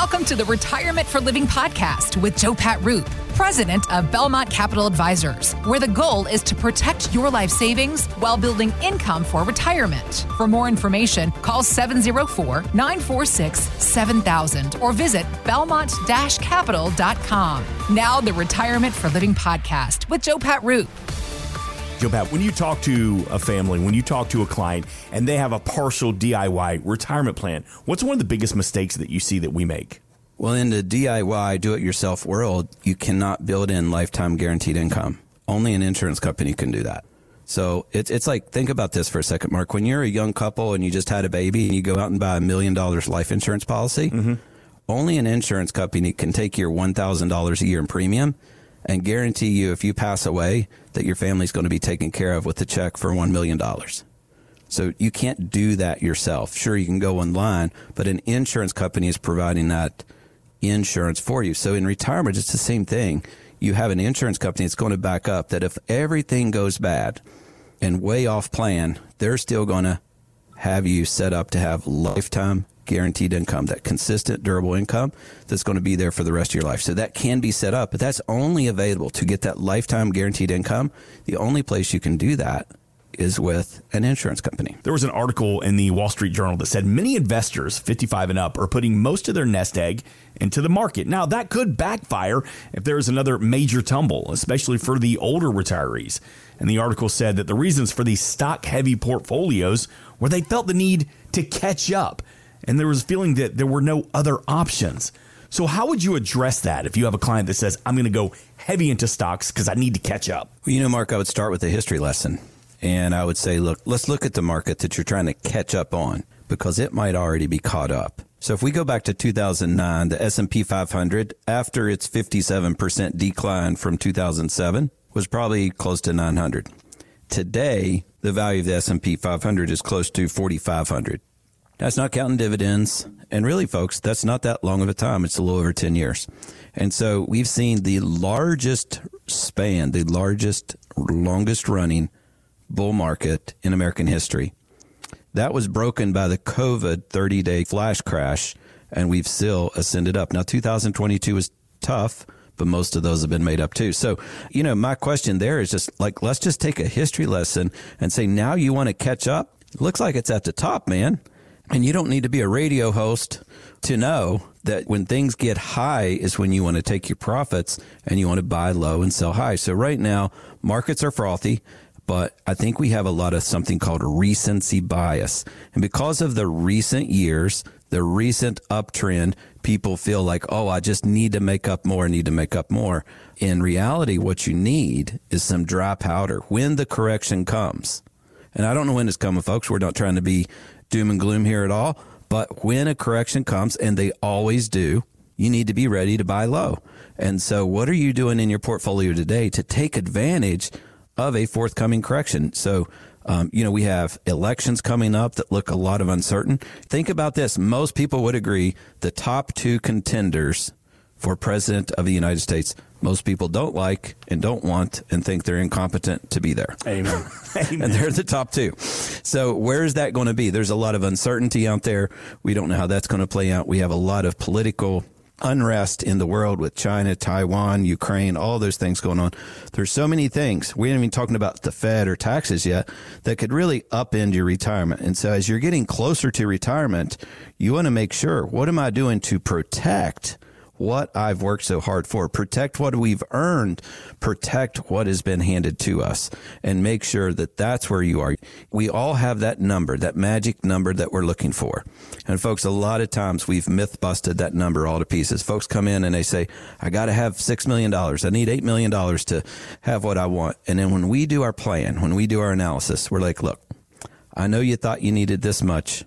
Welcome to the Retirement for Living podcast with Joe Pat Roop, president of Belmont Capital Advisors, where the goal is to protect your life savings while building income for retirement. For more information, call 704 946 7000 or visit belmont capital.com. Now, the Retirement for Living podcast with Joe Pat Roop. Joe Pat, when you talk to a family, when you talk to a client, and they have a partial DIY retirement plan, what's one of the biggest mistakes that you see that we make? Well, in the DIY, do it yourself world, you cannot build in lifetime guaranteed income. Only an insurance company can do that. So it's, it's like, think about this for a second, Mark. When you're a young couple and you just had a baby and you go out and buy a million dollars life insurance policy, mm-hmm. only an insurance company can take your $1,000 a year in premium and guarantee you if you pass away that your family's going to be taken care of with a check for $1 million. So you can't do that yourself. Sure, you can go online, but an insurance company is providing that insurance for you. So in retirement, it's the same thing. You have an insurance company that's going to back up that if everything goes bad and way off plan, they're still going to have you set up to have lifetime guaranteed income, that consistent, durable income that's going to be there for the rest of your life. So that can be set up, but that's only available to get that lifetime guaranteed income. The only place you can do that is with an insurance company. There was an article in the Wall Street Journal that said many investors 55 and up are putting most of their nest egg into the market. Now, that could backfire if there is another major tumble, especially for the older retirees. And the article said that the reasons for these stock heavy portfolios were they felt the need to catch up and there was a feeling that there were no other options. So, how would you address that if you have a client that says, I'm going to go heavy into stocks because I need to catch up? Well, you know, Mark, I would start with a history lesson. And I would say, look, let's look at the market that you're trying to catch up on because it might already be caught up. So if we go back to 2009, the S&P 500 after its 57% decline from 2007 was probably close to 900. Today, the value of the S&P 500 is close to 4500. That's not counting dividends. And really, folks, that's not that long of a time. It's a little over 10 years. And so we've seen the largest span, the largest, longest running bull market in American history. That was broken by the COVID 30 day flash crash, and we've still ascended up. Now, 2022 was tough, but most of those have been made up too. So, you know, my question there is just like, let's just take a history lesson and say, now you want to catch up? Looks like it's at the top, man. And you don't need to be a radio host to know that when things get high is when you want to take your profits and you want to buy low and sell high. So right now, markets are frothy, but I think we have a lot of something called recency bias. And because of the recent years, the recent uptrend, people feel like, oh, I just need to make up more, need to make up more. In reality, what you need is some dry powder when the correction comes. And I don't know when it's coming, folks. We're not trying to be doom and gloom here at all. But when a correction comes, and they always do, you need to be ready to buy low. And so, what are you doing in your portfolio today to take advantage of a forthcoming correction? So, um, you know, we have elections coming up that look a lot of uncertain. Think about this. Most people would agree the top two contenders for president of the United States most people don't like and don't want and think they're incompetent to be there. Amen. Amen. and they're the top two. So where is that going to be? There's a lot of uncertainty out there. We don't know how that's going to play out. We have a lot of political unrest in the world with China, Taiwan, Ukraine, all those things going on. There's so many things. We ain't even talking about the Fed or taxes yet that could really upend your retirement. And so as you're getting closer to retirement, you want to make sure, what am I doing to protect what I've worked so hard for, protect what we've earned, protect what has been handed to us, and make sure that that's where you are. We all have that number, that magic number that we're looking for. And folks, a lot of times we've myth busted that number all to pieces. Folks come in and they say, I got to have $6 million. I need $8 million to have what I want. And then when we do our plan, when we do our analysis, we're like, look, I know you thought you needed this much,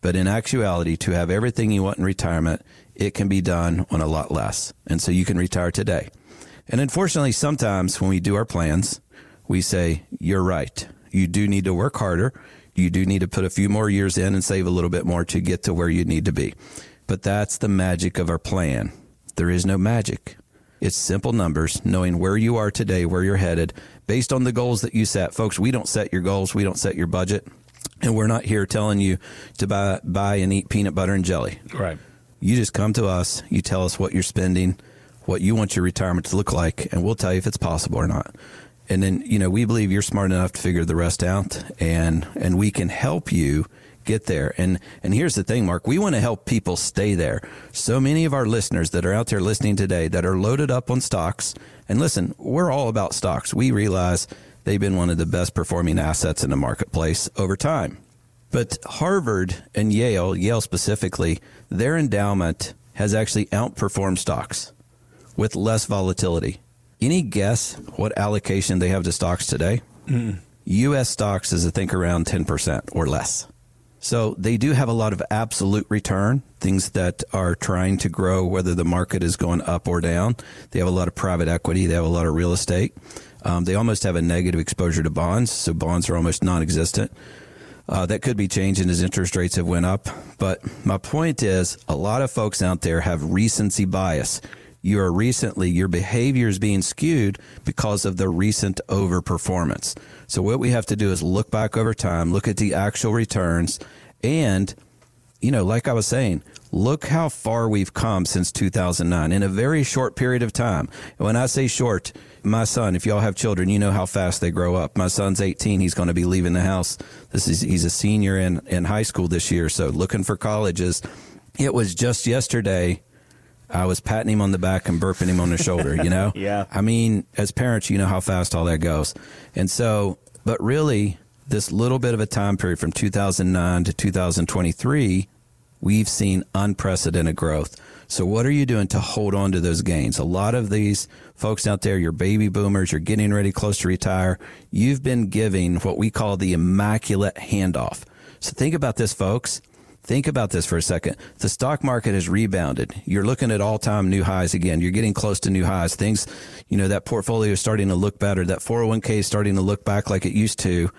but in actuality, to have everything you want in retirement, it can be done on a lot less. And so you can retire today. And unfortunately, sometimes when we do our plans, we say, you're right. You do need to work harder. You do need to put a few more years in and save a little bit more to get to where you need to be. But that's the magic of our plan. There is no magic. It's simple numbers, knowing where you are today, where you're headed, based on the goals that you set. Folks, we don't set your goals. We don't set your budget. And we're not here telling you to buy, buy and eat peanut butter and jelly. Right You just come to us, you tell us what you're spending, what you want your retirement to look like, and we'll tell you if it's possible or not. And then, you know, we believe you're smart enough to figure the rest out and and we can help you get there. And and here's the thing, Mark, we want to help people stay there. So many of our listeners that are out there listening today that are loaded up on stocks. And listen, we're all about stocks. We realize they've been one of the best performing assets in the marketplace over time. But Harvard and Yale, Yale specifically, their endowment has actually outperformed stocks with less volatility. Any guess what allocation they have to stocks today? Mm. U.S. stocks is, I think, around 10% or less. So they do have a lot of absolute return, things that are trying to grow, whether the market is going up or down. They have a lot of private equity, they have a lot of real estate. Um, they almost have a negative exposure to bonds, so bonds are almost non-existent. Uh, that could be changing as interest rates have went up. But my point is, a lot of folks out there have recency bias. You are recently, your behavior is being skewed because of the recent overperformance. So what we have to do is look back over time, look at the actual returns, and you know, like I was saying, look how far we've come since 2009 in a very short period of time. And when I say short, my son, if y'all have children, you know how fast they grow up. My son's 18. He's going to be leaving the house. This is, he's a senior in, in high school this year. So looking for colleges. It was just yesterday. I was patting him on the back and burping him on the shoulder, you know? yeah. I mean, as parents, you know how fast all that goes. And so, but really, this little bit of a time period from 2009 to 2023, we've seen unprecedented growth. So, what are you doing to hold on to those gains? A lot of these folks out there, you're baby boomers, you're getting ready close to retire. You've been giving what we call the immaculate handoff. So, think about this, folks. Think about this for a second. The stock market has rebounded. You're looking at all time new highs again. You're getting close to new highs. Things, you know, that portfolio is starting to look better. That 401k is starting to look back like it used to.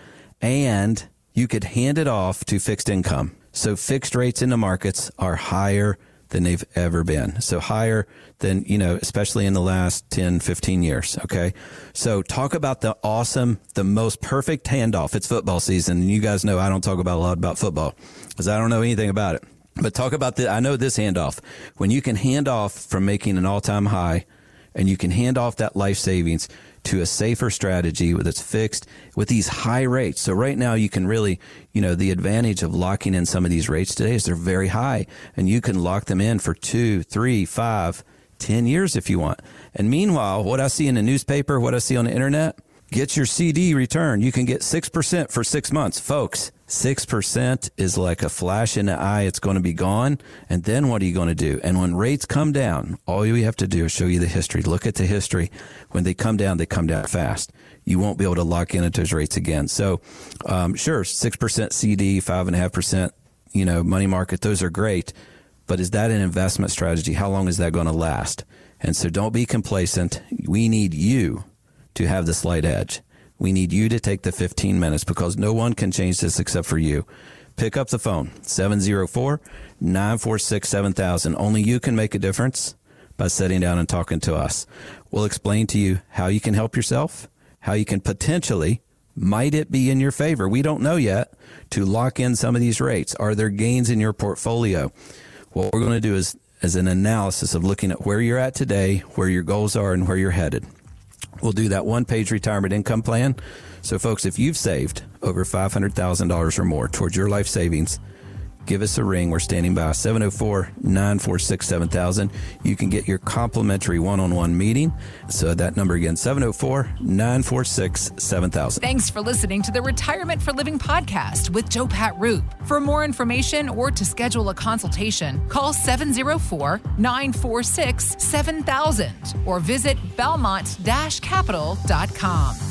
And you could hand it off to fixed income. So fixed rates in the markets are higher than they've ever been. So higher than, you know, especially in the last 10, 15 years. Okay. So talk about the awesome, the most perfect handoff. It's football season. And you guys know I don't talk about a lot about football because I don't know anything about it. But talk about the, I know this handoff. When you can hand off from making an all time high and you can hand off that life savings to a safer strategy that's fixed with these high rates. So right now you can really, you know, the advantage of locking in some of these rates today is they're very high and you can lock them in for two, three, five, ten years if you want. And meanwhile, what I see in the newspaper, what I see on the internet, get your CD return. You can get 6% for six months. Folks, 6% is like a flash in the eye. It's going to be gone. And then what are you going to do? And when rates come down, all you have to do is show you the history. Look at the history. When they come down, they come down fast. You won't be able to lock in at those rates again. So, um, sure, 6% CD, 5.5%, you know, money market, those are great. But is that an investment strategy? How long is that going to last? And so don't be complacent. We need you to have the slight edge. We need you to take the 15 minutes because no one can change this except for you. Pick up the phone, 704 946 7000. Only you can make a difference by sitting down and talking to us. We'll explain to you how you can help yourself, how you can potentially, might it be in your favor? We don't know yet to lock in some of these rates. Are there gains in your portfolio? What we're going to do is, is an analysis of looking at where you're at today, where your goals are, and where you're headed. We'll do that one page retirement income plan. So, folks, if you've saved over $500,000 or more towards your life savings, give us a ring. We're standing by 704 946 7000. You can get your complimentary one on one meeting. So that number again, 704 946 7000. Thanks for listening to the Retirement for Living podcast with Joe Pat Roop. For more information or to schedule a consultation, call 704 946 7000 or visit belmont capital.com.